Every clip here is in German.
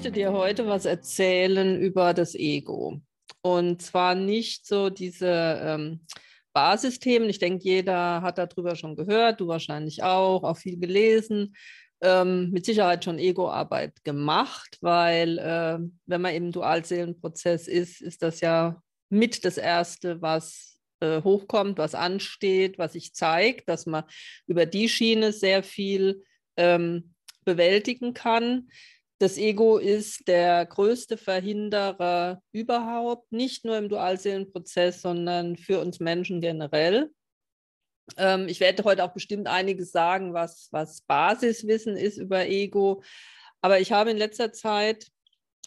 möchte dir heute was erzählen über das Ego. Und zwar nicht so diese ähm, Basisthemen. Ich denke, jeder hat darüber schon gehört, du wahrscheinlich auch, auch viel gelesen. Ähm, mit Sicherheit schon Ego-Arbeit gemacht, weil äh, wenn man im Dualseelenprozess ist, ist das ja mit das Erste, was äh, hochkommt, was ansteht, was sich zeigt, dass man über die Schiene sehr viel ähm, bewältigen kann. Das Ego ist der größte Verhinderer überhaupt, nicht nur im Dualseelenprozess, sondern für uns Menschen generell. Ähm, ich werde heute auch bestimmt einiges sagen, was, was Basiswissen ist über Ego. Aber ich habe in letzter Zeit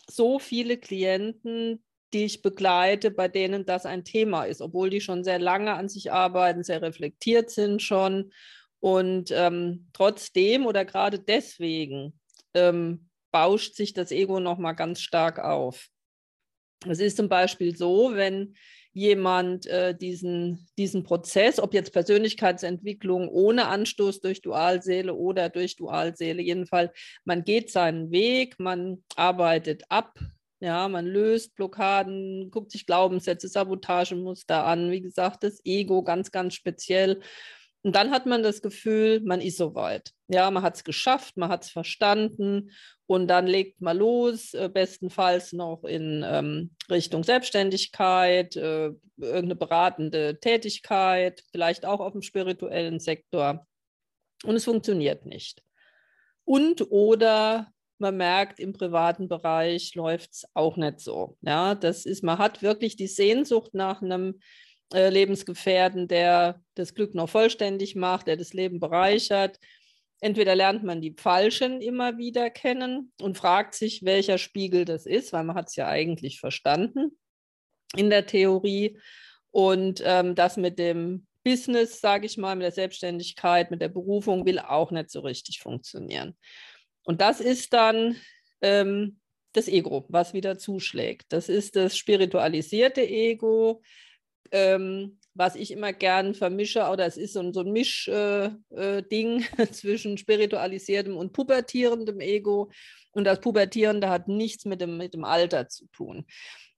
so viele Klienten, die ich begleite, bei denen das ein Thema ist, obwohl die schon sehr lange an sich arbeiten, sehr reflektiert sind schon. Und ähm, trotzdem oder gerade deswegen ähm, bauscht sich das Ego nochmal ganz stark auf. Es ist zum Beispiel so, wenn jemand äh, diesen, diesen Prozess, ob jetzt Persönlichkeitsentwicklung ohne Anstoß durch Dualseele oder durch Dualseele, jedenfalls, man geht seinen Weg, man arbeitet ab, ja, man löst Blockaden, guckt sich Glaubenssätze, Sabotagemuster an, wie gesagt, das Ego ganz, ganz speziell. Und dann hat man das Gefühl, man ist soweit. Ja, man hat es geschafft, man hat es verstanden und dann legt man los, äh, bestenfalls noch in ähm, Richtung Selbstständigkeit, äh, irgendeine beratende Tätigkeit, vielleicht auch auf dem spirituellen Sektor. Und es funktioniert nicht. Und oder man merkt, im privaten Bereich läuft es auch nicht so. Ja, das ist, man hat wirklich die Sehnsucht nach einem äh, Lebensgefährten, der das Glück noch vollständig macht, der das Leben bereichert. Entweder lernt man die Falschen immer wieder kennen und fragt sich, welcher Spiegel das ist, weil man hat es ja eigentlich verstanden in der Theorie. Und ähm, das mit dem Business, sage ich mal, mit der Selbstständigkeit, mit der Berufung will auch nicht so richtig funktionieren. Und das ist dann ähm, das Ego, was wieder zuschlägt. Das ist das spiritualisierte Ego, ähm, was ich immer gern vermische, oder es ist so, so ein Mischding äh, äh, zwischen spiritualisiertem und pubertierendem Ego. Und das Pubertierende hat nichts mit dem, mit dem Alter zu tun.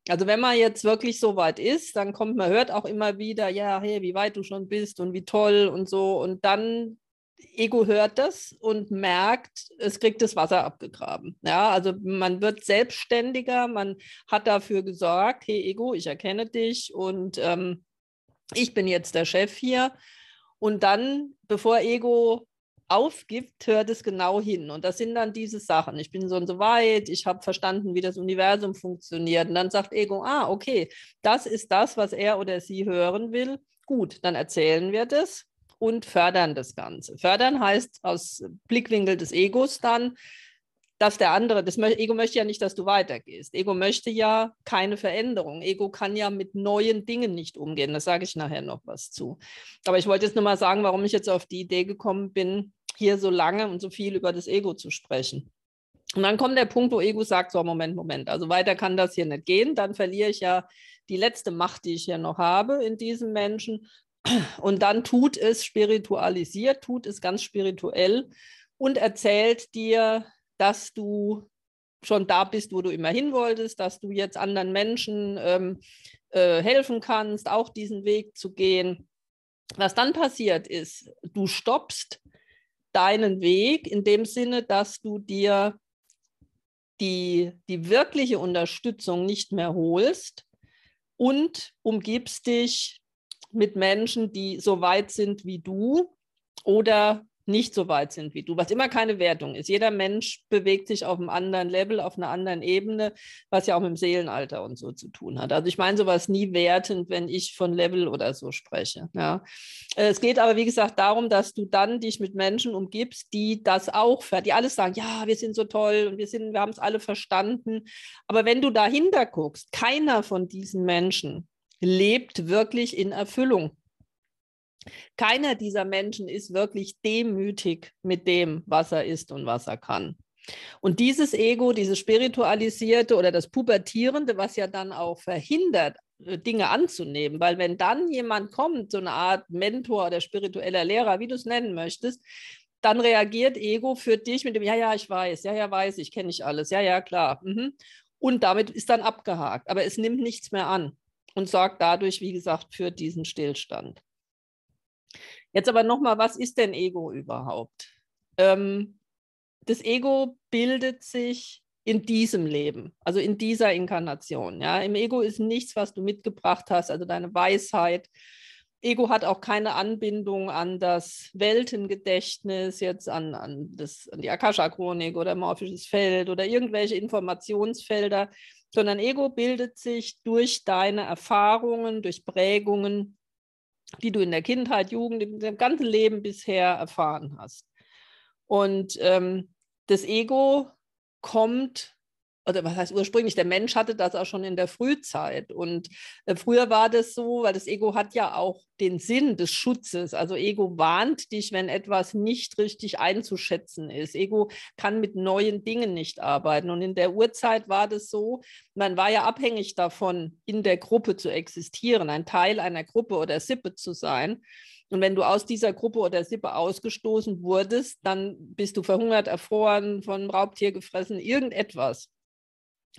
Also wenn man jetzt wirklich so weit ist, dann kommt man, hört auch immer wieder, ja, hey, wie weit du schon bist und wie toll und so. Und dann Ego hört das und merkt, es kriegt das Wasser abgegraben. Ja, also man wird selbstständiger, man hat dafür gesorgt, hey Ego, ich erkenne dich und ähm, ich bin jetzt der Chef hier. Und dann, bevor Ego aufgibt, hört es genau hin. Und das sind dann diese Sachen. Ich bin so und so weit, ich habe verstanden, wie das Universum funktioniert. Und dann sagt Ego, ah, okay, das ist das, was er oder sie hören will. Gut, dann erzählen wir das und fördern das Ganze. Fördern heißt aus Blickwinkel des Egos dann, dass der andere, das Ego möchte ja nicht, dass du weitergehst. Ego möchte ja keine Veränderung. Ego kann ja mit neuen Dingen nicht umgehen. Das sage ich nachher noch was zu. Aber ich wollte jetzt nur mal sagen, warum ich jetzt auf die Idee gekommen bin, hier so lange und so viel über das Ego zu sprechen. Und dann kommt der Punkt, wo Ego sagt, so Moment, Moment, also weiter kann das hier nicht gehen. Dann verliere ich ja die letzte Macht, die ich hier noch habe in diesem Menschen. Und dann tut es spiritualisiert, tut es ganz spirituell und erzählt dir, dass du schon da bist, wo du immer hin wolltest, dass du jetzt anderen Menschen ähm, äh, helfen kannst, auch diesen Weg zu gehen. Was dann passiert ist, du stoppst deinen Weg in dem Sinne, dass du dir die, die wirkliche Unterstützung nicht mehr holst und umgibst dich mit Menschen, die so weit sind wie du oder nicht so weit sind wie du, was immer keine Wertung ist. Jeder Mensch bewegt sich auf einem anderen Level, auf einer anderen Ebene, was ja auch mit dem Seelenalter und so zu tun hat. Also ich meine sowas nie wertend, wenn ich von Level oder so spreche. Ja. Es geht aber, wie gesagt, darum, dass du dann dich mit Menschen umgibst, die das auch, die alles sagen, ja, wir sind so toll und wir, sind, wir haben es alle verstanden. Aber wenn du dahinter guckst, keiner von diesen Menschen lebt wirklich in Erfüllung. Keiner dieser Menschen ist wirklich demütig mit dem, was er ist und was er kann. Und dieses Ego, dieses spiritualisierte oder das pubertierende, was ja dann auch verhindert, äh, Dinge anzunehmen, weil wenn dann jemand kommt, so eine Art Mentor oder spiritueller Lehrer, wie du es nennen möchtest, dann reagiert Ego für dich mit dem, ja, ja, ich weiß, ja, ja, weiß ich, kenne ich alles, ja, ja, klar. Mhm. Und damit ist dann abgehakt. Aber es nimmt nichts mehr an und sorgt dadurch, wie gesagt, für diesen Stillstand. Jetzt aber nochmal, was ist denn Ego überhaupt? Ähm, das Ego bildet sich in diesem Leben, also in dieser Inkarnation. Ja? Im Ego ist nichts, was du mitgebracht hast, also deine Weisheit. Ego hat auch keine Anbindung an das Weltengedächtnis, jetzt an, an, das, an die Akasha-Chronik oder morphisches Feld oder irgendwelche Informationsfelder, sondern Ego bildet sich durch deine Erfahrungen, durch Prägungen, die du in der Kindheit, Jugend, im ganzen Leben bisher erfahren hast. Und ähm, das Ego kommt oder was heißt ursprünglich, der Mensch hatte das auch schon in der Frühzeit. Und äh, früher war das so, weil das Ego hat ja auch den Sinn des Schutzes. Also Ego warnt dich, wenn etwas nicht richtig einzuschätzen ist. Ego kann mit neuen Dingen nicht arbeiten. Und in der Urzeit war das so, man war ja abhängig davon, in der Gruppe zu existieren, ein Teil einer Gruppe oder Sippe zu sein. Und wenn du aus dieser Gruppe oder Sippe ausgestoßen wurdest, dann bist du verhungert, erfroren, von Raubtier gefressen, irgendetwas.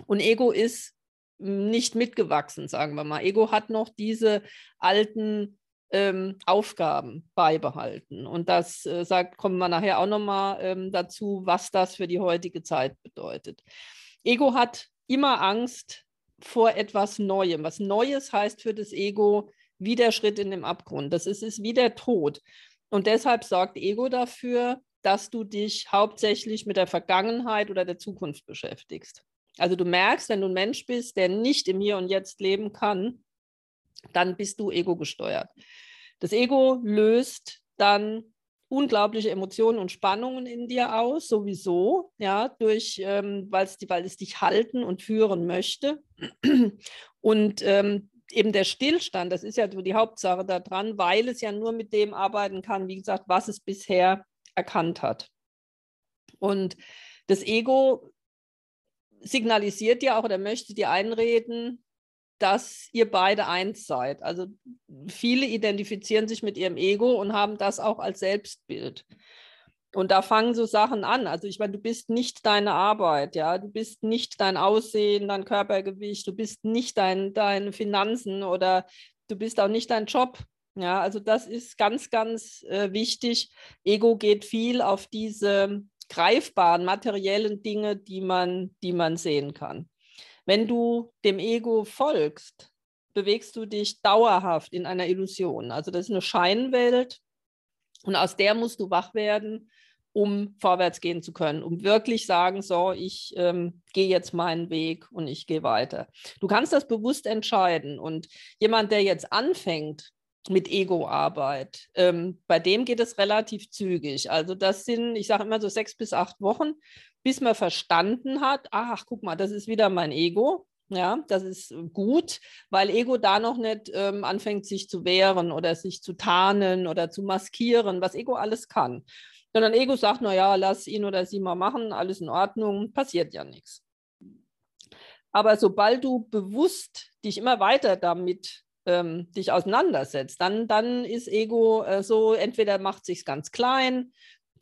Und Ego ist nicht mitgewachsen, sagen wir mal. Ego hat noch diese alten ähm, Aufgaben beibehalten. Und das äh, sagt, kommen wir nachher auch nochmal ähm, dazu, was das für die heutige Zeit bedeutet. Ego hat immer Angst vor etwas Neuem. Was Neues heißt für das Ego, wie der Schritt in den Abgrund. Das ist, ist wie der Tod. Und deshalb sorgt Ego dafür, dass du dich hauptsächlich mit der Vergangenheit oder der Zukunft beschäftigst. Also du merkst, wenn du ein Mensch bist, der nicht im Hier und Jetzt leben kann, dann bist du ego gesteuert. Das Ego löst dann unglaubliche Emotionen und Spannungen in dir aus, sowieso, ja, durch, ähm, weil es dich halten und führen möchte. Und ähm, eben der Stillstand, das ist ja die Hauptsache daran, weil es ja nur mit dem arbeiten kann, wie gesagt, was es bisher erkannt hat. Und das Ego signalisiert ja auch oder möchte dir einreden, dass ihr beide eins seid. Also viele identifizieren sich mit ihrem Ego und haben das auch als Selbstbild. Und da fangen so Sachen an. Also ich meine, du bist nicht deine Arbeit, ja, du bist nicht dein Aussehen, dein Körpergewicht, du bist nicht dein, deine Finanzen oder du bist auch nicht dein Job. Ja, also das ist ganz, ganz äh, wichtig. Ego geht viel auf diese greifbaren, materiellen Dinge, die man, die man sehen kann. Wenn du dem Ego folgst, bewegst du dich dauerhaft in einer Illusion. Also das ist eine Scheinwelt und aus der musst du wach werden um vorwärts gehen zu können, um wirklich sagen, so, ich ähm, gehe jetzt meinen Weg und ich gehe weiter. Du kannst das bewusst entscheiden und jemand, der jetzt anfängt mit Ego-Arbeit, ähm, bei dem geht es relativ zügig. Also das sind, ich sage immer so sechs bis acht Wochen, bis man verstanden hat, ach, guck mal, das ist wieder mein Ego. Ja, das ist gut, weil Ego da noch nicht ähm, anfängt, sich zu wehren oder sich zu tarnen oder zu maskieren, was Ego alles kann sondern Ego sagt, naja, lass ihn oder sie mal machen, alles in Ordnung, passiert ja nichts. Aber sobald du bewusst dich immer weiter damit ähm, dich auseinandersetzt, dann, dann ist Ego äh, so, entweder macht sich ganz klein,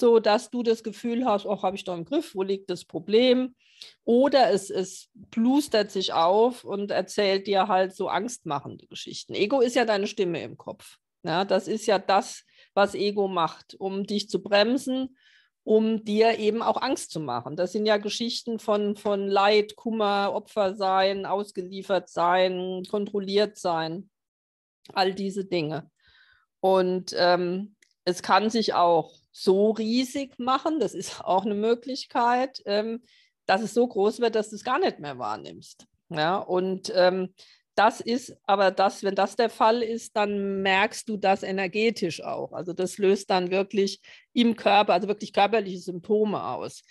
so dass du das Gefühl hast, oh, habe ich doch im Griff, wo liegt das Problem? Oder es, es plustert sich auf und erzählt dir halt so angstmachende Geschichten. Ego ist ja deine Stimme im Kopf. Ja, das ist ja das, was Ego macht, um dich zu bremsen, um dir eben auch Angst zu machen. Das sind ja Geschichten von, von Leid, Kummer, Opfer sein, ausgeliefert sein, kontrolliert sein, all diese Dinge. Und ähm, es kann sich auch so riesig machen, das ist auch eine Möglichkeit, ähm, dass es so groß wird, dass du es gar nicht mehr wahrnimmst. Ja, und ähm, das ist aber das, wenn das der Fall ist, dann merkst du das energetisch auch. Also das löst dann wirklich im Körper, also wirklich körperliche Symptome aus.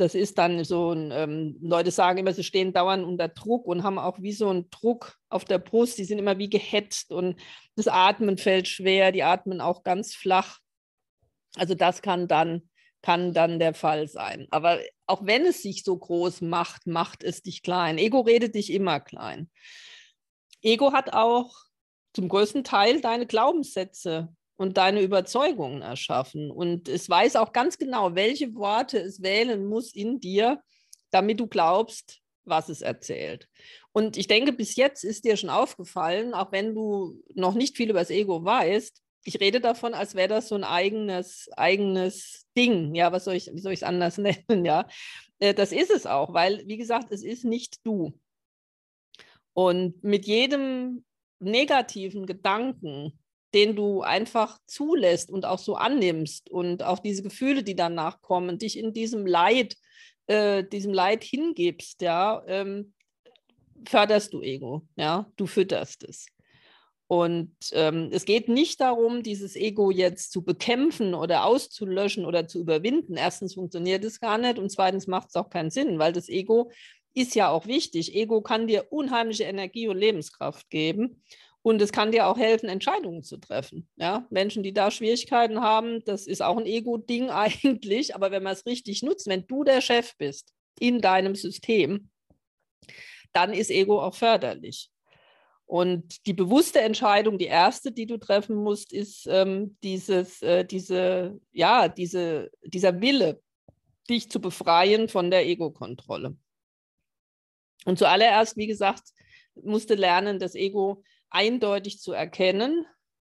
Das ist dann so ein, ähm, Leute sagen immer, sie stehen dauernd unter Druck und haben auch wie so einen Druck auf der Brust. Die sind immer wie gehetzt und das Atmen fällt schwer, die atmen auch ganz flach. Also das kann dann, kann dann der Fall sein. Aber auch wenn es sich so groß macht, macht es dich klein. Ego redet dich immer klein. Ego hat auch zum größten Teil deine Glaubenssätze und deine Überzeugungen erschaffen. Und es weiß auch ganz genau, welche Worte es wählen muss in dir, damit du glaubst, was es erzählt. Und ich denke, bis jetzt ist dir schon aufgefallen, auch wenn du noch nicht viel über das Ego weißt, ich rede davon, als wäre das so ein eigenes, eigenes Ding. Ja, was soll ich, wie soll ich es anders nennen? Ja, äh, das ist es auch, weil, wie gesagt, es ist nicht du. Und mit jedem negativen Gedanken, den du einfach zulässt und auch so annimmst und auch diese Gefühle, die danach kommen, dich in diesem Leid, äh, diesem Leid hingibst, ja, ähm, förderst du Ego, ja, du fütterst es. Und ähm, es geht nicht darum, dieses Ego jetzt zu bekämpfen oder auszulöschen oder zu überwinden. Erstens funktioniert es gar nicht und zweitens macht es auch keinen Sinn, weil das Ego ist ja auch wichtig. Ego kann dir unheimliche Energie und Lebenskraft geben. Und es kann dir auch helfen, Entscheidungen zu treffen. Ja? Menschen, die da Schwierigkeiten haben, das ist auch ein Ego-Ding eigentlich. Aber wenn man es richtig nutzt, wenn du der Chef bist in deinem System, dann ist Ego auch förderlich. Und die bewusste Entscheidung, die erste, die du treffen musst, ist ähm, dieses, äh, diese, ja, diese, dieser Wille, dich zu befreien von der Ego-Kontrolle. Und zuallererst, wie gesagt, musste lernen, das Ego eindeutig zu erkennen.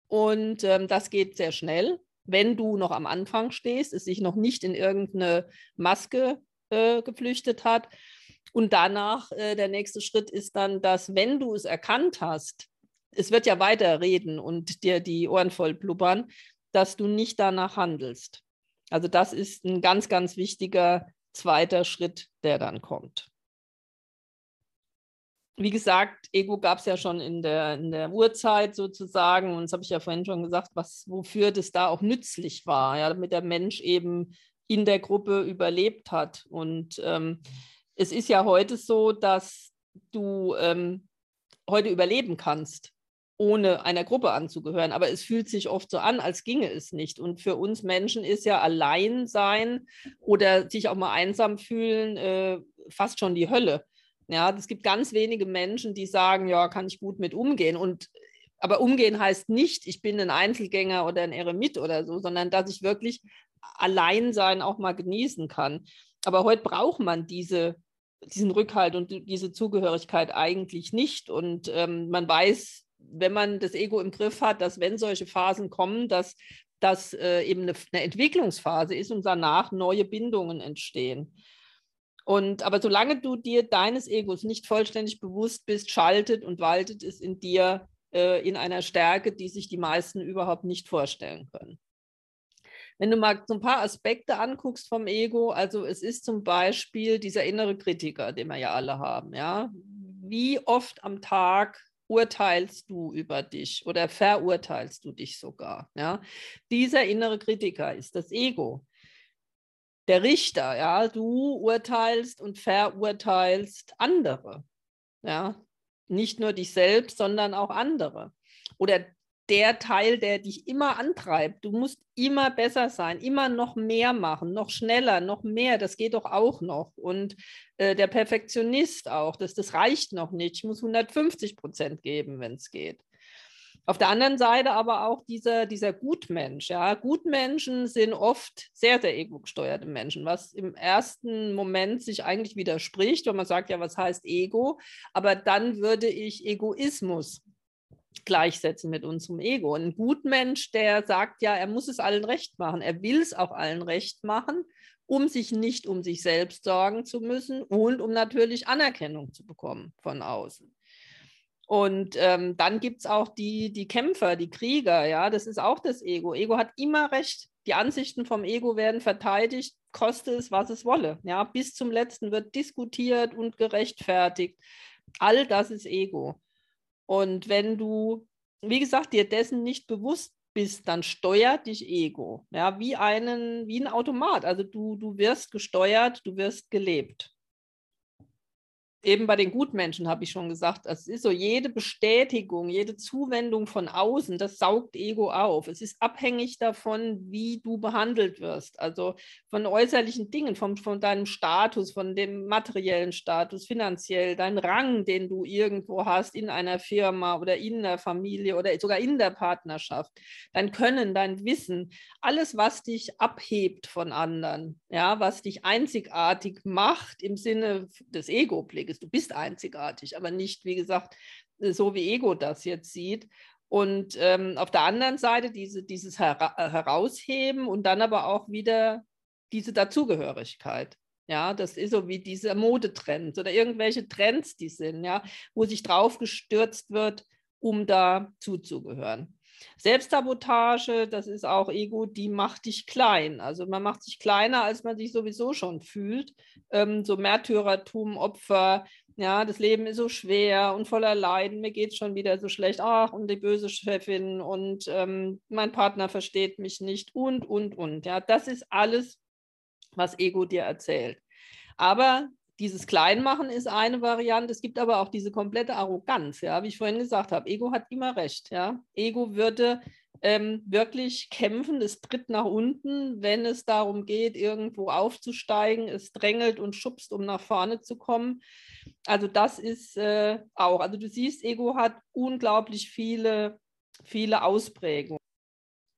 Und ähm, das geht sehr schnell, wenn du noch am Anfang stehst, es sich noch nicht in irgendeine Maske äh, geflüchtet hat. Und danach, äh, der nächste Schritt ist dann, dass wenn du es erkannt hast, es wird ja weiter reden und dir die Ohren voll blubbern, dass du nicht danach handelst. Also das ist ein ganz, ganz wichtiger zweiter Schritt, der dann kommt wie gesagt, Ego gab es ja schon in der, in der Urzeit sozusagen. Und das habe ich ja vorhin schon gesagt, was, wofür das da auch nützlich war, ja, damit der Mensch eben in der Gruppe überlebt hat. Und ähm, es ist ja heute so, dass du ähm, heute überleben kannst, ohne einer Gruppe anzugehören. Aber es fühlt sich oft so an, als ginge es nicht. Und für uns Menschen ist ja allein sein oder sich auch mal einsam fühlen äh, fast schon die Hölle. Ja, es gibt ganz wenige Menschen, die sagen, ja, kann ich gut mit umgehen. Und aber umgehen heißt nicht, ich bin ein Einzelgänger oder ein Eremit oder so, sondern dass ich wirklich Alleinsein auch mal genießen kann. Aber heute braucht man diese, diesen Rückhalt und diese Zugehörigkeit eigentlich nicht. Und ähm, man weiß, wenn man das Ego im Griff hat, dass wenn solche Phasen kommen, dass das äh, eben eine, eine Entwicklungsphase ist und danach neue Bindungen entstehen. Und aber solange du dir deines Egos nicht vollständig bewusst bist, schaltet und waltet es in dir äh, in einer Stärke, die sich die meisten überhaupt nicht vorstellen können. Wenn du mal so ein paar Aspekte anguckst vom Ego, also es ist zum Beispiel dieser innere Kritiker, den wir ja alle haben, ja. Wie oft am Tag urteilst du über dich oder verurteilst du dich sogar, ja? Dieser innere Kritiker ist das Ego der Richter, ja, du urteilst und verurteilst andere, ja, nicht nur dich selbst, sondern auch andere. Oder der Teil, der dich immer antreibt. Du musst immer besser sein, immer noch mehr machen, noch schneller, noch mehr. Das geht doch auch noch. Und äh, der Perfektionist auch, das, das reicht noch nicht. Ich muss 150 Prozent geben, wenn es geht. Auf der anderen Seite aber auch dieser, dieser Gutmensch. Ja. Gutmenschen sind oft sehr, sehr ego-gesteuerte Menschen, was im ersten Moment sich eigentlich widerspricht, wenn man sagt, ja, was heißt Ego? Aber dann würde ich Egoismus gleichsetzen mit unserem Ego. Ein Gutmensch, der sagt ja, er muss es allen recht machen, er will es auch allen recht machen, um sich nicht um sich selbst sorgen zu müssen und um natürlich Anerkennung zu bekommen von außen. Und ähm, dann gibt es auch die, die Kämpfer, die Krieger, ja, das ist auch das Ego. Ego hat immer recht. Die Ansichten vom Ego werden verteidigt, koste es, was es wolle. Ja, bis zum letzten wird diskutiert und gerechtfertigt. All das ist Ego. Und wenn du, wie gesagt, dir dessen nicht bewusst bist, dann steuert dich Ego. Ja, wie, einen, wie ein Automat. Also du, du wirst gesteuert, du wirst gelebt. Eben bei den Gutmenschen habe ich schon gesagt, es ist so, jede Bestätigung, jede Zuwendung von außen, das saugt Ego auf. Es ist abhängig davon, wie du behandelt wirst. Also von äußerlichen Dingen, vom, von deinem Status, von dem materiellen Status, finanziell, dein Rang, den du irgendwo hast in einer Firma oder in der Familie oder sogar in der Partnerschaft, dein Können, dein Wissen, alles, was dich abhebt von anderen, ja, was dich einzigartig macht im Sinne des Ego-Blicks ist. Du bist einzigartig, aber nicht, wie gesagt, so wie Ego das jetzt sieht. Und ähm, auf der anderen Seite diese, dieses Her Herausheben und dann aber auch wieder diese Dazugehörigkeit. Ja, das ist so wie diese Modetrends oder irgendwelche Trends, die sind, ja, wo sich drauf gestürzt wird, um da zuzugehören. Selbstsabotage, das ist auch Ego, die macht dich klein. Also man macht sich kleiner, als man sich sowieso schon fühlt. Ähm, so Märtyrertum, Opfer, ja, das Leben ist so schwer und voller Leiden, mir geht es schon wieder so schlecht, ach, und die böse Chefin und ähm, mein Partner versteht mich nicht und, und, und. Ja, das ist alles, was Ego dir erzählt. Aber dieses Kleinmachen ist eine Variante. Es gibt aber auch diese komplette Arroganz, ja, wie ich vorhin gesagt habe. Ego hat immer recht, ja. Ego würde ähm, wirklich kämpfen, es tritt nach unten, wenn es darum geht, irgendwo aufzusteigen. Es drängelt und schubst, um nach vorne zu kommen. Also das ist äh, auch, also du siehst, Ego hat unglaublich viele, viele Ausprägungen.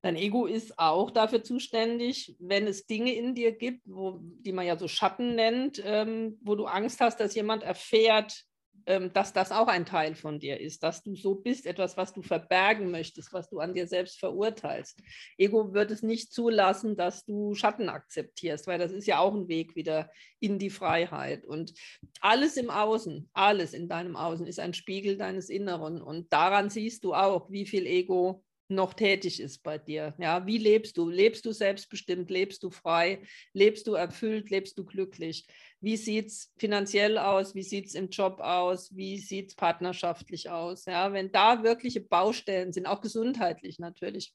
Dein Ego ist auch dafür zuständig, wenn es Dinge in dir gibt, wo, die man ja so Schatten nennt, ähm, wo du Angst hast, dass jemand erfährt, ähm, dass das auch ein Teil von dir ist, dass du so bist, etwas, was du verbergen möchtest, was du an dir selbst verurteilst. Ego wird es nicht zulassen, dass du Schatten akzeptierst, weil das ist ja auch ein Weg wieder in die Freiheit. Und alles im Außen, alles in deinem Außen ist ein Spiegel deines Inneren. Und daran siehst du auch, wie viel Ego noch tätig ist bei dir. Ja, wie lebst du? Lebst du selbstbestimmt? Lebst du frei? Lebst du erfüllt? Lebst du glücklich? Wie sieht es finanziell aus? Wie sieht es im Job aus? Wie sieht es partnerschaftlich aus? Ja, wenn da wirkliche Baustellen sind, auch gesundheitlich natürlich,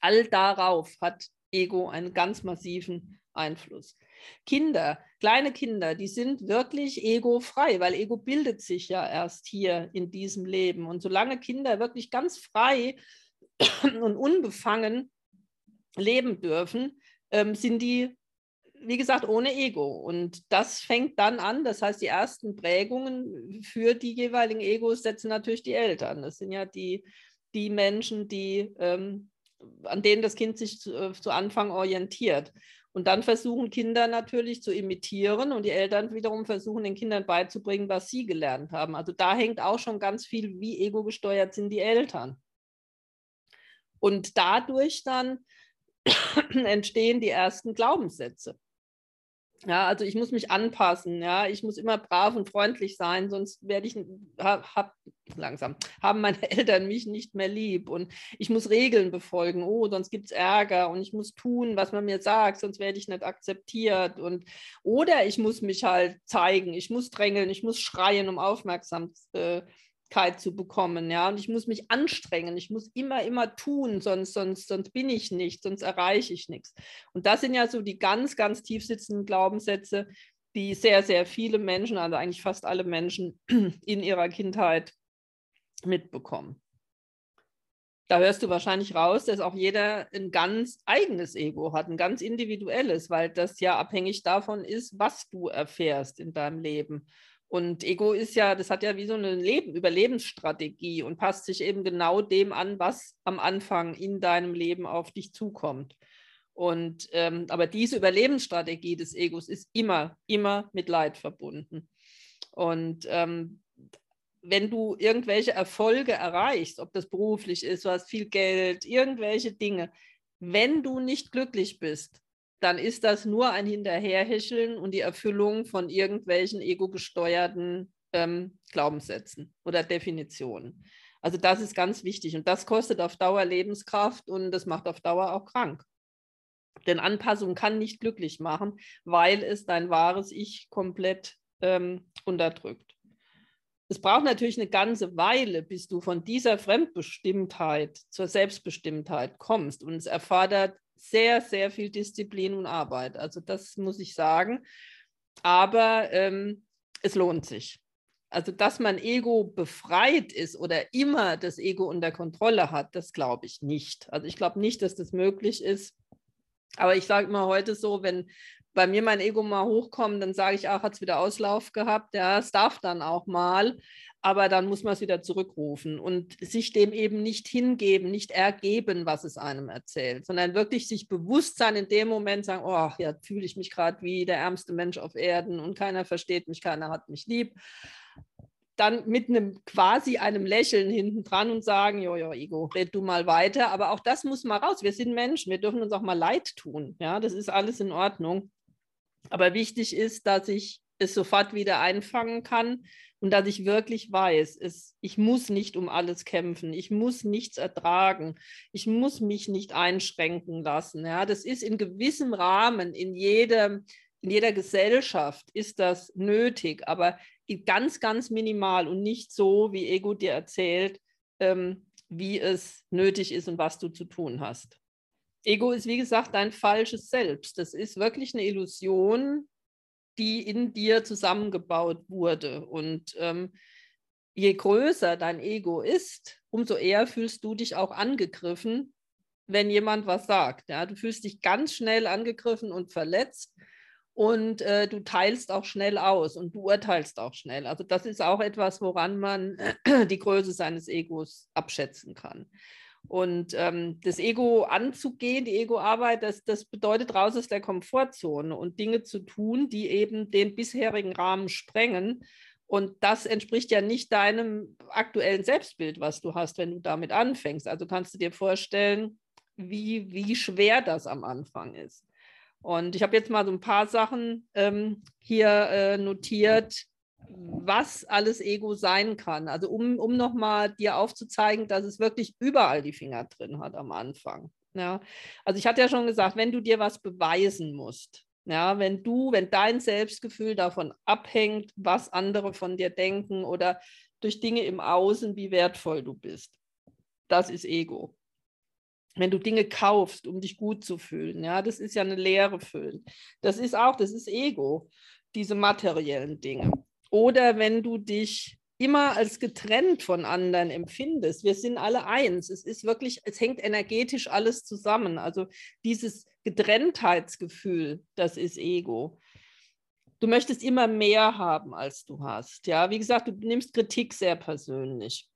all darauf hat Ego einen ganz massiven Einfluss. Kinder, kleine Kinder, die sind wirklich egofrei, weil Ego bildet sich ja erst hier in diesem Leben. Und solange Kinder wirklich ganz frei und unbefangen leben dürfen, ähm, sind die, wie gesagt, ohne Ego. Und das fängt dann an, das heißt, die ersten Prägungen für die jeweiligen Egos setzen natürlich die Eltern. Das sind ja die, die Menschen, die, ähm, an denen das Kind sich zu, äh, zu Anfang orientiert. Und dann versuchen Kinder natürlich zu imitieren und die Eltern wiederum versuchen den Kindern beizubringen, was sie gelernt haben. Also da hängt auch schon ganz viel, wie ego gesteuert sind die Eltern. Und dadurch dann entstehen die ersten Glaubenssätze. Ja, also ich muss mich anpassen, ja, ich muss immer brav und freundlich sein, sonst werde ich hab, langsam haben meine Eltern mich nicht mehr lieb. Und ich muss Regeln befolgen, oh, sonst gibt es Ärger. Und ich muss tun, was man mir sagt, sonst werde ich nicht akzeptiert. Und oder ich muss mich halt zeigen, ich muss drängeln, ich muss schreien, um aufmerksam äh, zu bekommen, ja. Und ich muss mich anstrengen, ich muss immer, immer tun, sonst, sonst, sonst bin ich nicht, sonst erreiche ich nichts. Und das sind ja so die ganz, ganz tief sitzenden Glaubenssätze, die sehr, sehr viele Menschen, also eigentlich fast alle Menschen in ihrer Kindheit mitbekommen. Da hörst du wahrscheinlich raus, dass auch jeder ein ganz eigenes Ego hat, ein ganz individuelles, weil das ja abhängig davon ist, was du erfährst in deinem Leben. Und Ego ist ja, das hat ja wie so eine Leben, Überlebensstrategie und passt sich eben genau dem an, was am Anfang in deinem Leben auf dich zukommt. Und ähm, aber diese Überlebensstrategie des Egos ist immer, immer mit Leid verbunden. Und ähm, wenn du irgendwelche Erfolge erreichst, ob das beruflich ist, du hast viel Geld, irgendwelche Dinge, wenn du nicht glücklich bist, dann ist das nur ein Hinterherhecheln und die Erfüllung von irgendwelchen ego-gesteuerten ähm, Glaubenssätzen oder Definitionen. Also das ist ganz wichtig und das kostet auf Dauer Lebenskraft und das macht auf Dauer auch krank. Denn Anpassung kann nicht glücklich machen, weil es dein wahres Ich komplett ähm, unterdrückt. Es braucht natürlich eine ganze Weile, bis du von dieser Fremdbestimmtheit zur Selbstbestimmtheit kommst. Und es erfordert sehr, sehr viel Disziplin und Arbeit. Also das muss ich sagen. Aber ähm, es lohnt sich. Also, dass man Ego befreit ist oder immer das Ego unter Kontrolle hat, das glaube ich nicht. Also, ich glaube nicht, dass das möglich ist. Aber ich sage immer heute so, wenn bei mir mein Ego mal hochkommt, dann sage ich, ach, hat es wieder Auslauf gehabt. Ja, es darf dann auch mal, aber dann muss man es wieder zurückrufen und sich dem eben nicht hingeben, nicht ergeben, was es einem erzählt, sondern wirklich sich bewusst sein in dem Moment sagen, oh, ja, fühle ich mich gerade wie der ärmste Mensch auf Erden und keiner versteht mich, keiner hat mich lieb dann mit einem quasi einem Lächeln hinten dran und sagen, jo, jo, Ego, red du mal weiter. Aber auch das muss mal raus. Wir sind Menschen, wir dürfen uns auch mal leid tun. Ja, das ist alles in Ordnung. Aber wichtig ist, dass ich es sofort wieder einfangen kann und dass ich wirklich weiß, es, ich muss nicht um alles kämpfen, ich muss nichts ertragen, ich muss mich nicht einschränken lassen. Ja, das ist in gewissem Rahmen, in jedem, in jeder Gesellschaft ist das nötig, aber ganz, ganz minimal und nicht so, wie Ego dir erzählt, ähm, wie es nötig ist und was du zu tun hast. Ego ist, wie gesagt, dein falsches Selbst. Das ist wirklich eine Illusion, die in dir zusammengebaut wurde. Und ähm, je größer dein Ego ist, umso eher fühlst du dich auch angegriffen, wenn jemand was sagt. Ja? Du fühlst dich ganz schnell angegriffen und verletzt und äh, du teilst auch schnell aus und du urteilst auch schnell. Also das ist auch etwas, woran man die Größe seines Egos abschätzen kann. Und ähm, das Ego anzugehen, die Ego-Arbeit, das, das bedeutet raus aus der Komfortzone und Dinge zu tun, die eben den bisherigen Rahmen sprengen. Und das entspricht ja nicht deinem aktuellen Selbstbild, was du hast, wenn du damit anfängst. Also kannst du dir vorstellen, wie, wie schwer das am Anfang ist. Und ich habe jetzt mal so ein paar Sachen ähm, hier äh, notiert, was alles Ego sein kann. Also um, um nochmal dir aufzuzeigen, dass es wirklich überall die Finger drin hat am Anfang. Ja, also ich hatte ja schon gesagt, wenn du dir was beweisen musst, ja, wenn du, wenn dein Selbstgefühl davon abhängt, was andere von dir denken oder durch Dinge im Außen, wie wertvoll du bist, das ist Ego. Wenn du Dinge kaufst, um dich gut zu fühlen, ja, das ist ja eine Leere füllen. Das ist auch, das ist Ego, diese materiellen Dinge. Oder wenn du dich immer als getrennt von anderen empfindest. Wir sind alle eins. Es ist wirklich, es hängt energetisch alles zusammen. Also dieses Getrenntheitsgefühl, das ist Ego. Du möchtest immer mehr haben, als du hast. Ja, wie gesagt, du nimmst Kritik sehr persönlich.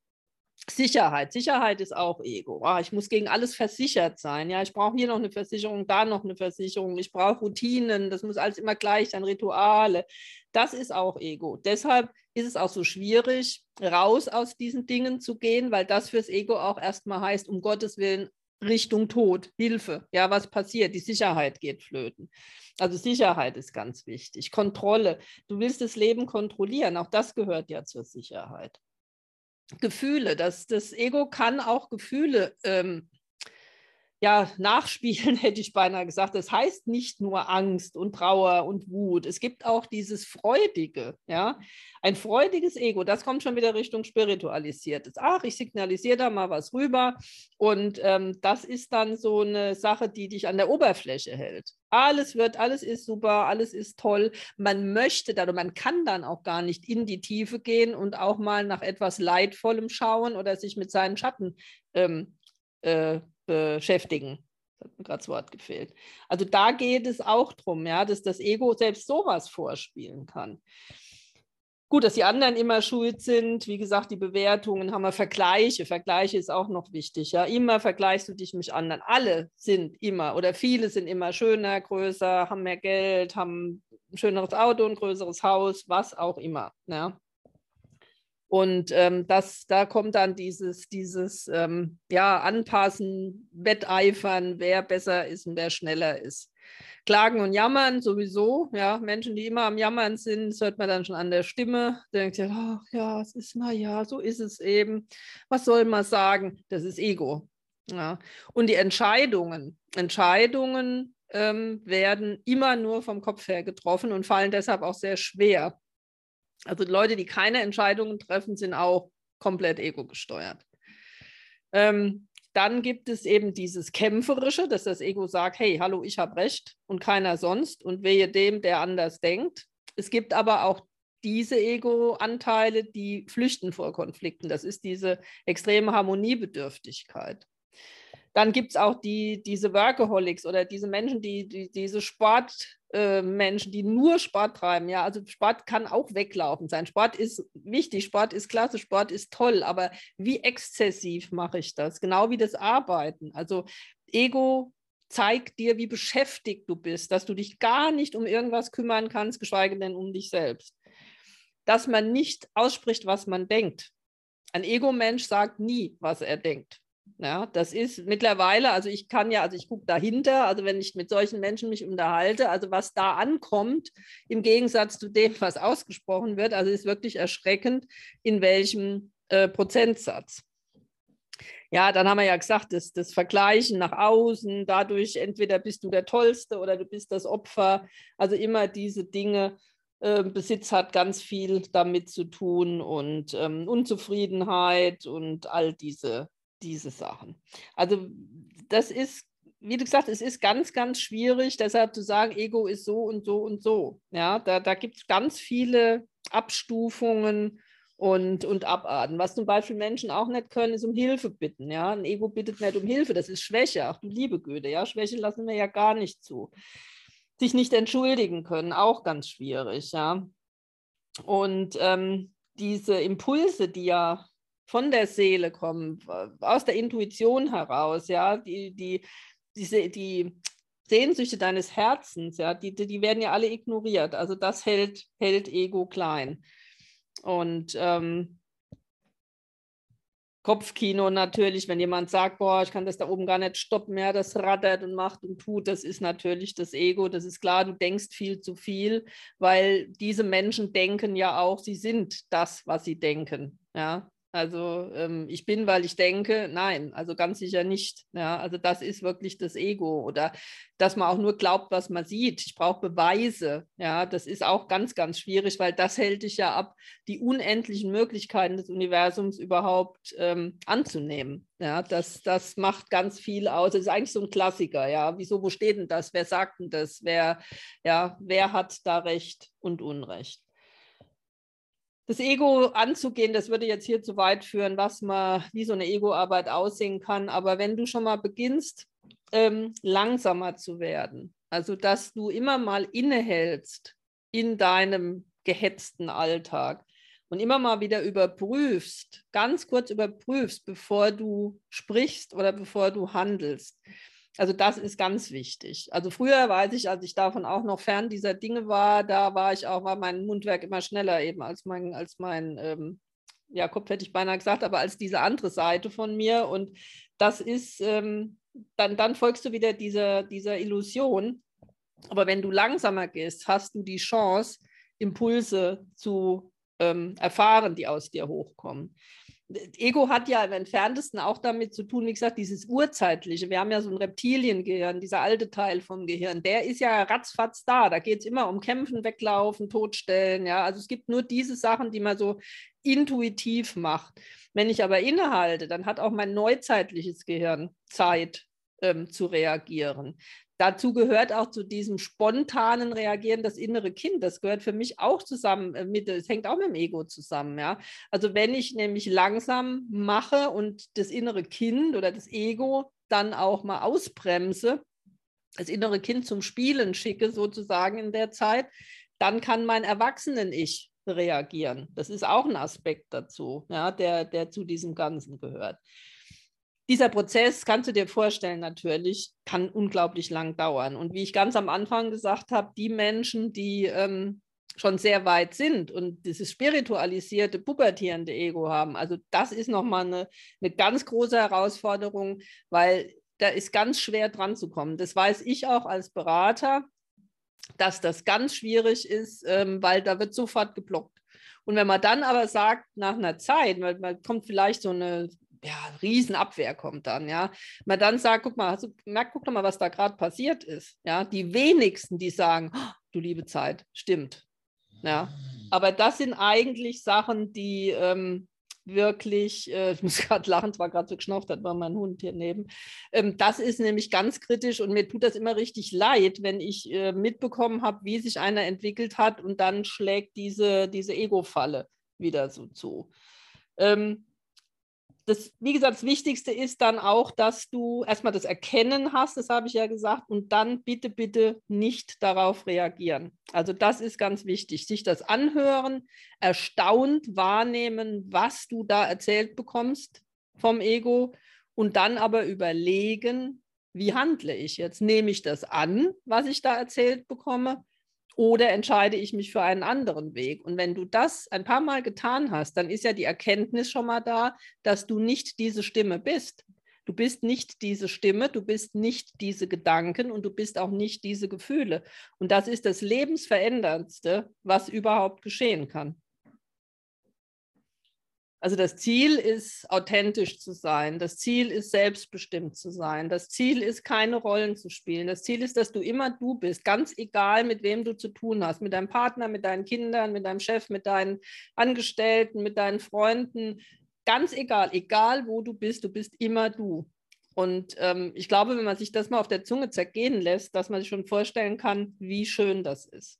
Sicherheit. Sicherheit ist auch Ego. Oh, ich muss gegen alles versichert sein. Ja, ich brauche hier noch eine Versicherung, da noch eine Versicherung. Ich brauche Routinen. Das muss alles immer gleich sein, Rituale. Das ist auch Ego. Deshalb ist es auch so schwierig, raus aus diesen Dingen zu gehen, weil das fürs Ego auch erstmal heißt, um Gottes Willen, Richtung Tod, Hilfe. Ja, was passiert? Die Sicherheit geht flöten. Also Sicherheit ist ganz wichtig. Kontrolle. Du willst das Leben kontrollieren. Auch das gehört ja zur Sicherheit. Gefühle. Das, das Ego kann auch Gefühle ähm, ja, nachspielen, hätte ich beinahe gesagt. Das heißt nicht nur Angst und Trauer und Wut. Es gibt auch dieses Freudige, ja. Ein freudiges Ego, das kommt schon wieder Richtung Spiritualisiertes. Ach, ich signalisiere da mal was rüber. Und ähm, das ist dann so eine Sache, die dich an der Oberfläche hält. Alles wird, alles ist super, alles ist toll. Man möchte dann und man kann dann auch gar nicht in die Tiefe gehen und auch mal nach etwas Leidvollem schauen oder sich mit seinen Schatten ähm, äh, beschäftigen. Das hat mir gerade das Wort gefehlt. Also da geht es auch darum, ja, dass das Ego selbst sowas vorspielen kann. Gut, dass die anderen immer schuld sind. Wie gesagt, die Bewertungen haben wir Vergleiche. Vergleiche ist auch noch wichtig. Ja, immer vergleichst du dich mit anderen. Alle sind immer oder viele sind immer schöner, größer, haben mehr Geld, haben ein schöneres Auto, ein größeres Haus, was auch immer. Ja. Und ähm, das, da kommt dann dieses, dieses ähm, ja, Anpassen, Wetteifern, wer besser ist und wer schneller ist. Klagen und Jammern sowieso, ja, Menschen, die immer am Jammern sind, das hört man dann schon an der Stimme. Denkt ihr, ach ja, es ist, naja, so ist es eben. Was soll man sagen? Das ist Ego. Ja. Und die Entscheidungen, Entscheidungen ähm, werden immer nur vom Kopf her getroffen und fallen deshalb auch sehr schwer. Also Leute, die keine Entscheidungen treffen, sind auch komplett ego-gesteuert. Ähm, dann gibt es eben dieses Kämpferische, dass das Ego sagt, hey, hallo, ich habe recht und keiner sonst und wehe dem, der anders denkt. Es gibt aber auch diese Ego-Anteile, die flüchten vor Konflikten. Das ist diese extreme Harmoniebedürftigkeit. Dann gibt es auch die, diese Workaholics oder diese Menschen, die, die diese Sportmenschen, äh, die nur Sport treiben. Ja, also Sport kann auch weglaufen sein. Sport ist wichtig, Sport ist klasse, Sport ist toll, aber wie exzessiv mache ich das? Genau wie das Arbeiten. Also Ego zeigt dir, wie beschäftigt du bist, dass du dich gar nicht um irgendwas kümmern kannst, geschweige denn um dich selbst. Dass man nicht ausspricht, was man denkt. Ein Ego-Mensch sagt nie, was er denkt. Ja, das ist mittlerweile, also ich kann ja, also ich gucke dahinter, also wenn ich mit solchen Menschen mich unterhalte, also was da ankommt, im Gegensatz zu dem, was ausgesprochen wird, also ist wirklich erschreckend, in welchem äh, Prozentsatz. Ja, dann haben wir ja gesagt, das, das Vergleichen nach außen, dadurch entweder bist du der Tollste oder du bist das Opfer. Also immer diese Dinge, äh, Besitz hat ganz viel damit zu tun und ähm, Unzufriedenheit und all diese, diese Sachen. Also das ist, wie du gesagt, es ist ganz, ganz schwierig, deshalb zu sagen, Ego ist so und so und so. Ja, da, da gibt es ganz viele Abstufungen und, und abarten. Was zum Beispiel Menschen auch nicht können, ist um Hilfe bitten. Ja? Ein Ego bittet nicht um Hilfe, das ist Schwäche. Ach du liebe Güte, ja? Schwäche lassen wir ja gar nicht zu. Sich nicht entschuldigen können, auch ganz schwierig. Ja? Und ähm, diese Impulse, die ja von der Seele kommen, aus der Intuition heraus, ja, die, die, diese, die Sehnsüchte deines Herzens, ja, die, die werden ja alle ignoriert. Also das hält, hält Ego klein. Und ähm, Kopfkino natürlich, wenn jemand sagt, boah, ich kann das da oben gar nicht stoppen, ja, das rattert und macht und tut, das ist natürlich das Ego, das ist klar, du denkst viel zu viel, weil diese Menschen denken ja auch, sie sind das, was sie denken, ja, also ähm, ich bin, weil ich denke, nein, also ganz sicher nicht. Ja, also das ist wirklich das Ego oder dass man auch nur glaubt, was man sieht. Ich brauche Beweise. Ja, das ist auch ganz, ganz schwierig, weil das hält dich ja ab, die unendlichen Möglichkeiten des Universums überhaupt ähm, anzunehmen. Ja, das, das macht ganz viel aus. Das ist eigentlich so ein Klassiker. Ja, wieso, wo steht denn das? Wer sagt denn das? Wer, ja, wer hat da Recht und Unrecht? Das Ego anzugehen, das würde jetzt hier zu weit führen, was man, wie so eine Ego-Arbeit aussehen kann. Aber wenn du schon mal beginnst, ähm, langsamer zu werden, also dass du immer mal innehältst in deinem gehetzten Alltag und immer mal wieder überprüfst, ganz kurz überprüfst, bevor du sprichst oder bevor du handelst. Also das ist ganz wichtig. Also früher weiß ich, als ich davon auch noch fern dieser Dinge war, da war ich auch, war mein Mundwerk immer schneller eben als mein, als mein ähm, ja, Kopf hätte ich beinahe gesagt, aber als diese andere Seite von mir. Und das ist, ähm, dann, dann folgst du wieder dieser, dieser Illusion. Aber wenn du langsamer gehst, hast du die Chance, Impulse zu ähm, erfahren, die aus dir hochkommen. Ego hat ja im entferntesten auch damit zu tun, wie gesagt, dieses urzeitliche. Wir haben ja so ein Reptiliengehirn, dieser alte Teil vom Gehirn, der ist ja ratzfatz da. Da geht es immer um Kämpfen, Weglaufen, Totstellen. Ja, also es gibt nur diese Sachen, die man so intuitiv macht. Wenn ich aber innehalte, dann hat auch mein neuzeitliches Gehirn Zeit ähm, zu reagieren dazu gehört auch zu diesem spontanen Reagieren das innere Kind. Das gehört für mich auch zusammen äh, mit, es hängt auch mit dem Ego zusammen, ja. Also wenn ich nämlich langsam mache und das innere Kind oder das Ego dann auch mal ausbremse, das innere Kind zum Spielen schicke, sozusagen in der Zeit, dann kann mein Erwachsenen-Ich reagieren. Das ist auch ein Aspekt dazu, ja, der, der zu diesem Ganzen gehört dieser Prozess, kannst du dir vorstellen, natürlich, kann unglaublich lang dauern. Und wie ich ganz am Anfang gesagt habe, die Menschen, die ähm, schon sehr weit sind und dieses spiritualisierte, pubertierende Ego haben, also das ist nochmal eine, eine ganz große Herausforderung, weil da ist ganz schwer dran zu kommen. Das weiß ich auch als Berater, dass das ganz schwierig ist, ähm, weil da wird sofort geblockt. Und wenn man dann aber sagt, nach einer Zeit, weil man kommt vielleicht so eine ja, Riesenabwehr kommt dann, ja. Man dann sagt, guck mal, hast du gemerkt, guck doch mal, was da gerade passiert ist. Ja, die wenigsten, die sagen, oh, du liebe Zeit, stimmt. Ja. Aber das sind eigentlich Sachen, die, ähm, wirklich, äh, ich muss gerade lachen, zwar gerade so geschnauft hat, war mein Hund hier neben. Ähm, das ist nämlich ganz kritisch und mir tut das immer richtig leid, wenn ich äh, mitbekommen habe, wie sich einer entwickelt hat und dann schlägt diese, diese Ego-Falle wieder so zu. Ähm, das, wie gesagt, das Wichtigste ist dann auch, dass du erstmal das Erkennen hast, das habe ich ja gesagt, und dann bitte, bitte nicht darauf reagieren. Also das ist ganz wichtig, sich das anhören, erstaunt wahrnehmen, was du da erzählt bekommst vom Ego und dann aber überlegen, wie handle ich jetzt? Nehme ich das an, was ich da erzählt bekomme? Oder entscheide ich mich für einen anderen Weg? Und wenn du das ein paar Mal getan hast, dann ist ja die Erkenntnis schon mal da, dass du nicht diese Stimme bist. Du bist nicht diese Stimme, du bist nicht diese Gedanken und du bist auch nicht diese Gefühle. Und das ist das Lebensveränderndste, was überhaupt geschehen kann. Also das Ziel ist, authentisch zu sein. Das Ziel ist, selbstbestimmt zu sein. Das Ziel ist, keine Rollen zu spielen. Das Ziel ist, dass du immer du bist, ganz egal, mit wem du zu tun hast. Mit deinem Partner, mit deinen Kindern, mit deinem Chef, mit deinen Angestellten, mit deinen Freunden. Ganz egal, egal wo du bist, du bist immer du. Und ähm, ich glaube, wenn man sich das mal auf der Zunge zergehen lässt, dass man sich schon vorstellen kann, wie schön das ist.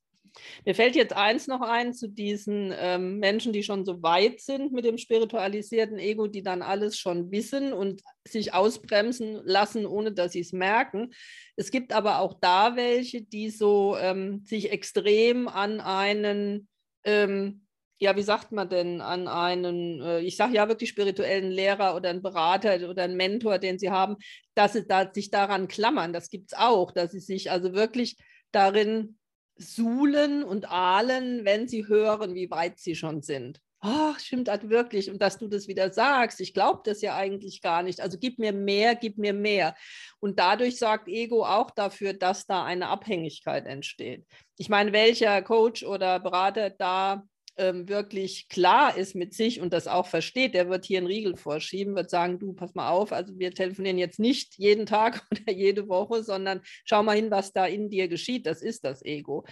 Mir fällt jetzt eins noch ein zu diesen ähm, Menschen, die schon so weit sind mit dem spiritualisierten Ego, die dann alles schon wissen und sich ausbremsen lassen, ohne dass sie es merken. Es gibt aber auch da welche, die so ähm, sich extrem an einen ähm, ja, wie sagt man denn, an einen, äh, ich sage ja wirklich spirituellen Lehrer oder einen Berater oder einen Mentor, den sie haben, dass sie da, sich daran klammern. Das gibt es auch, dass sie sich also wirklich darin suhlen und ahlen, wenn sie hören, wie weit sie schon sind. Ach, stimmt das wirklich? Und dass du das wieder sagst, ich glaube das ja eigentlich gar nicht. Also gib mir mehr, gib mir mehr. Und dadurch sorgt Ego auch dafür, dass da eine Abhängigkeit entsteht. Ich meine, welcher Coach oder Berater da ähm, wirklich klar ist mit sich und das auch versteht, der wird hier einen Riegel vorschieben, wird sagen, du, pass mal auf, also wir telefonieren jetzt nicht jeden Tag oder jede Woche, sondern schau mal hin, was da in dir geschieht. Das ist das Ego.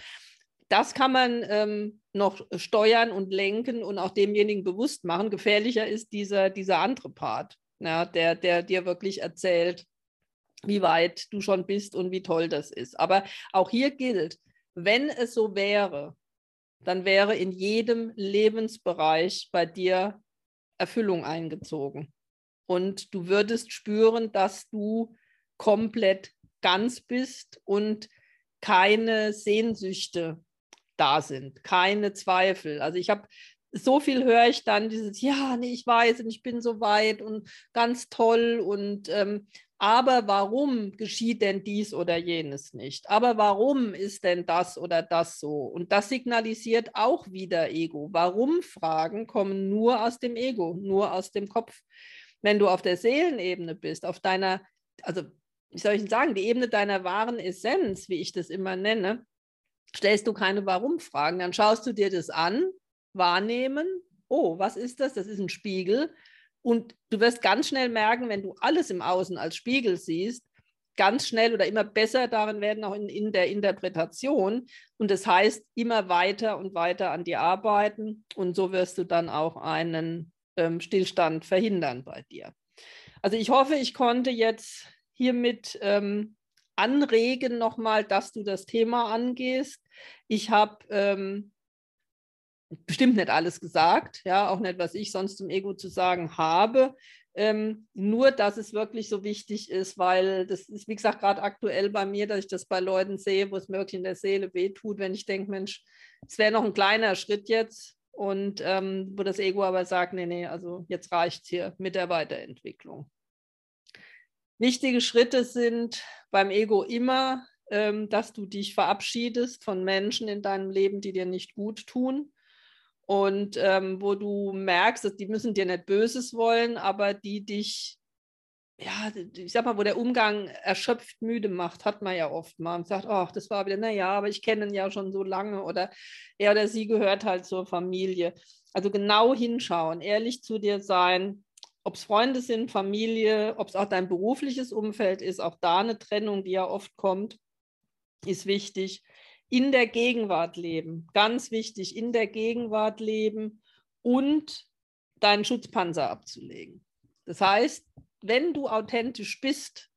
Das kann man ähm, noch steuern und lenken und auch demjenigen bewusst machen. Gefährlicher ist dieser, dieser andere Part, ja, der, der dir wirklich erzählt, wie weit du schon bist und wie toll das ist. Aber auch hier gilt, wenn es so wäre, dann wäre in jedem Lebensbereich bei dir Erfüllung eingezogen. Und du würdest spüren, dass du komplett ganz bist und keine Sehnsüchte da sind, keine Zweifel. Also ich habe so viel höre ich dann dieses, ja, nee, ich weiß und ich bin so weit und ganz toll und ähm, aber warum geschieht denn dies oder jenes nicht? Aber warum ist denn das oder das so? Und das signalisiert auch wieder Ego. Warum-Fragen kommen nur aus dem Ego, nur aus dem Kopf. Wenn du auf der Seelenebene bist, auf deiner, also wie soll ich sagen, die Ebene deiner wahren Essenz, wie ich das immer nenne, stellst du keine Warum-Fragen. Dann schaust du dir das an, wahrnehmen, oh, was ist das? Das ist ein Spiegel. Und du wirst ganz schnell merken, wenn du alles im Außen als Spiegel siehst, ganz schnell oder immer besser darin werden, auch in, in der Interpretation. Und das heißt, immer weiter und weiter an dir arbeiten. Und so wirst du dann auch einen ähm, Stillstand verhindern bei dir. Also ich hoffe, ich konnte jetzt hiermit ähm, anregen nochmal, dass du das Thema angehst. Ich habe ähm, bestimmt nicht alles gesagt, ja, auch nicht, was ich sonst zum Ego zu sagen habe. Ähm, nur, dass es wirklich so wichtig ist, weil das ist, wie gesagt, gerade aktuell bei mir, dass ich das bei Leuten sehe, wo es mir wirklich in der Seele wehtut, wenn ich denke, Mensch, es wäre noch ein kleiner Schritt jetzt und ähm, wo das Ego aber sagt, nee, nee, also jetzt reicht hier mit der Weiterentwicklung. Wichtige Schritte sind beim Ego immer, ähm, dass du dich verabschiedest von Menschen in deinem Leben, die dir nicht gut tun und ähm, wo du merkst, dass die müssen dir nicht Böses wollen, aber die dich, ja, ich sag mal, wo der Umgang erschöpft müde macht, hat man ja oft mal und sagt, ach, das war wieder, naja, aber ich kenne ihn ja schon so lange oder er oder sie gehört halt zur Familie. Also genau hinschauen, ehrlich zu dir sein, ob es Freunde sind, Familie, ob es auch dein berufliches Umfeld ist, auch da eine Trennung, die ja oft kommt, ist wichtig in der Gegenwart leben. Ganz wichtig, in der Gegenwart leben und deinen Schutzpanzer abzulegen. Das heißt, wenn du authentisch bist,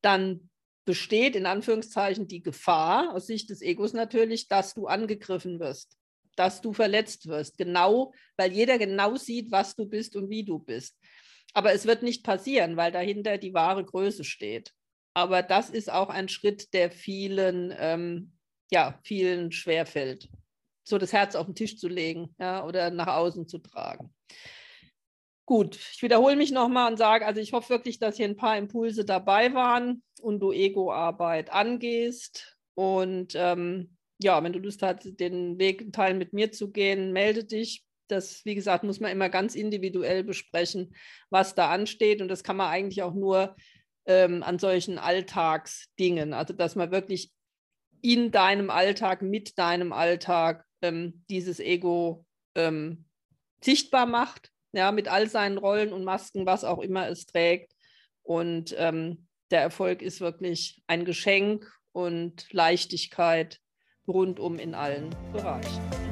dann besteht in Anführungszeichen die Gefahr, aus Sicht des Egos natürlich, dass du angegriffen wirst, dass du verletzt wirst, genau, weil jeder genau sieht, was du bist und wie du bist. Aber es wird nicht passieren, weil dahinter die wahre Größe steht. Aber das ist auch ein Schritt, der vielen, ähm, ja, vielen schwerfällt, so das Herz auf den Tisch zu legen ja, oder nach außen zu tragen. Gut, ich wiederhole mich nochmal und sage, also ich hoffe wirklich, dass hier ein paar Impulse dabei waren und du Ego-Arbeit angehst. Und ähm, ja, wenn du Lust hast, den Weg Teil mit mir zu gehen, melde dich. Das, wie gesagt, muss man immer ganz individuell besprechen, was da ansteht. Und das kann man eigentlich auch nur ähm, an solchen Alltagsdingen. Also, dass man wirklich in deinem Alltag, mit deinem Alltag ähm, dieses Ego ähm, sichtbar macht ja, mit all seinen Rollen und Masken, was auch immer es trägt. Und ähm, der Erfolg ist wirklich ein Geschenk und Leichtigkeit rundum in allen Bereichen.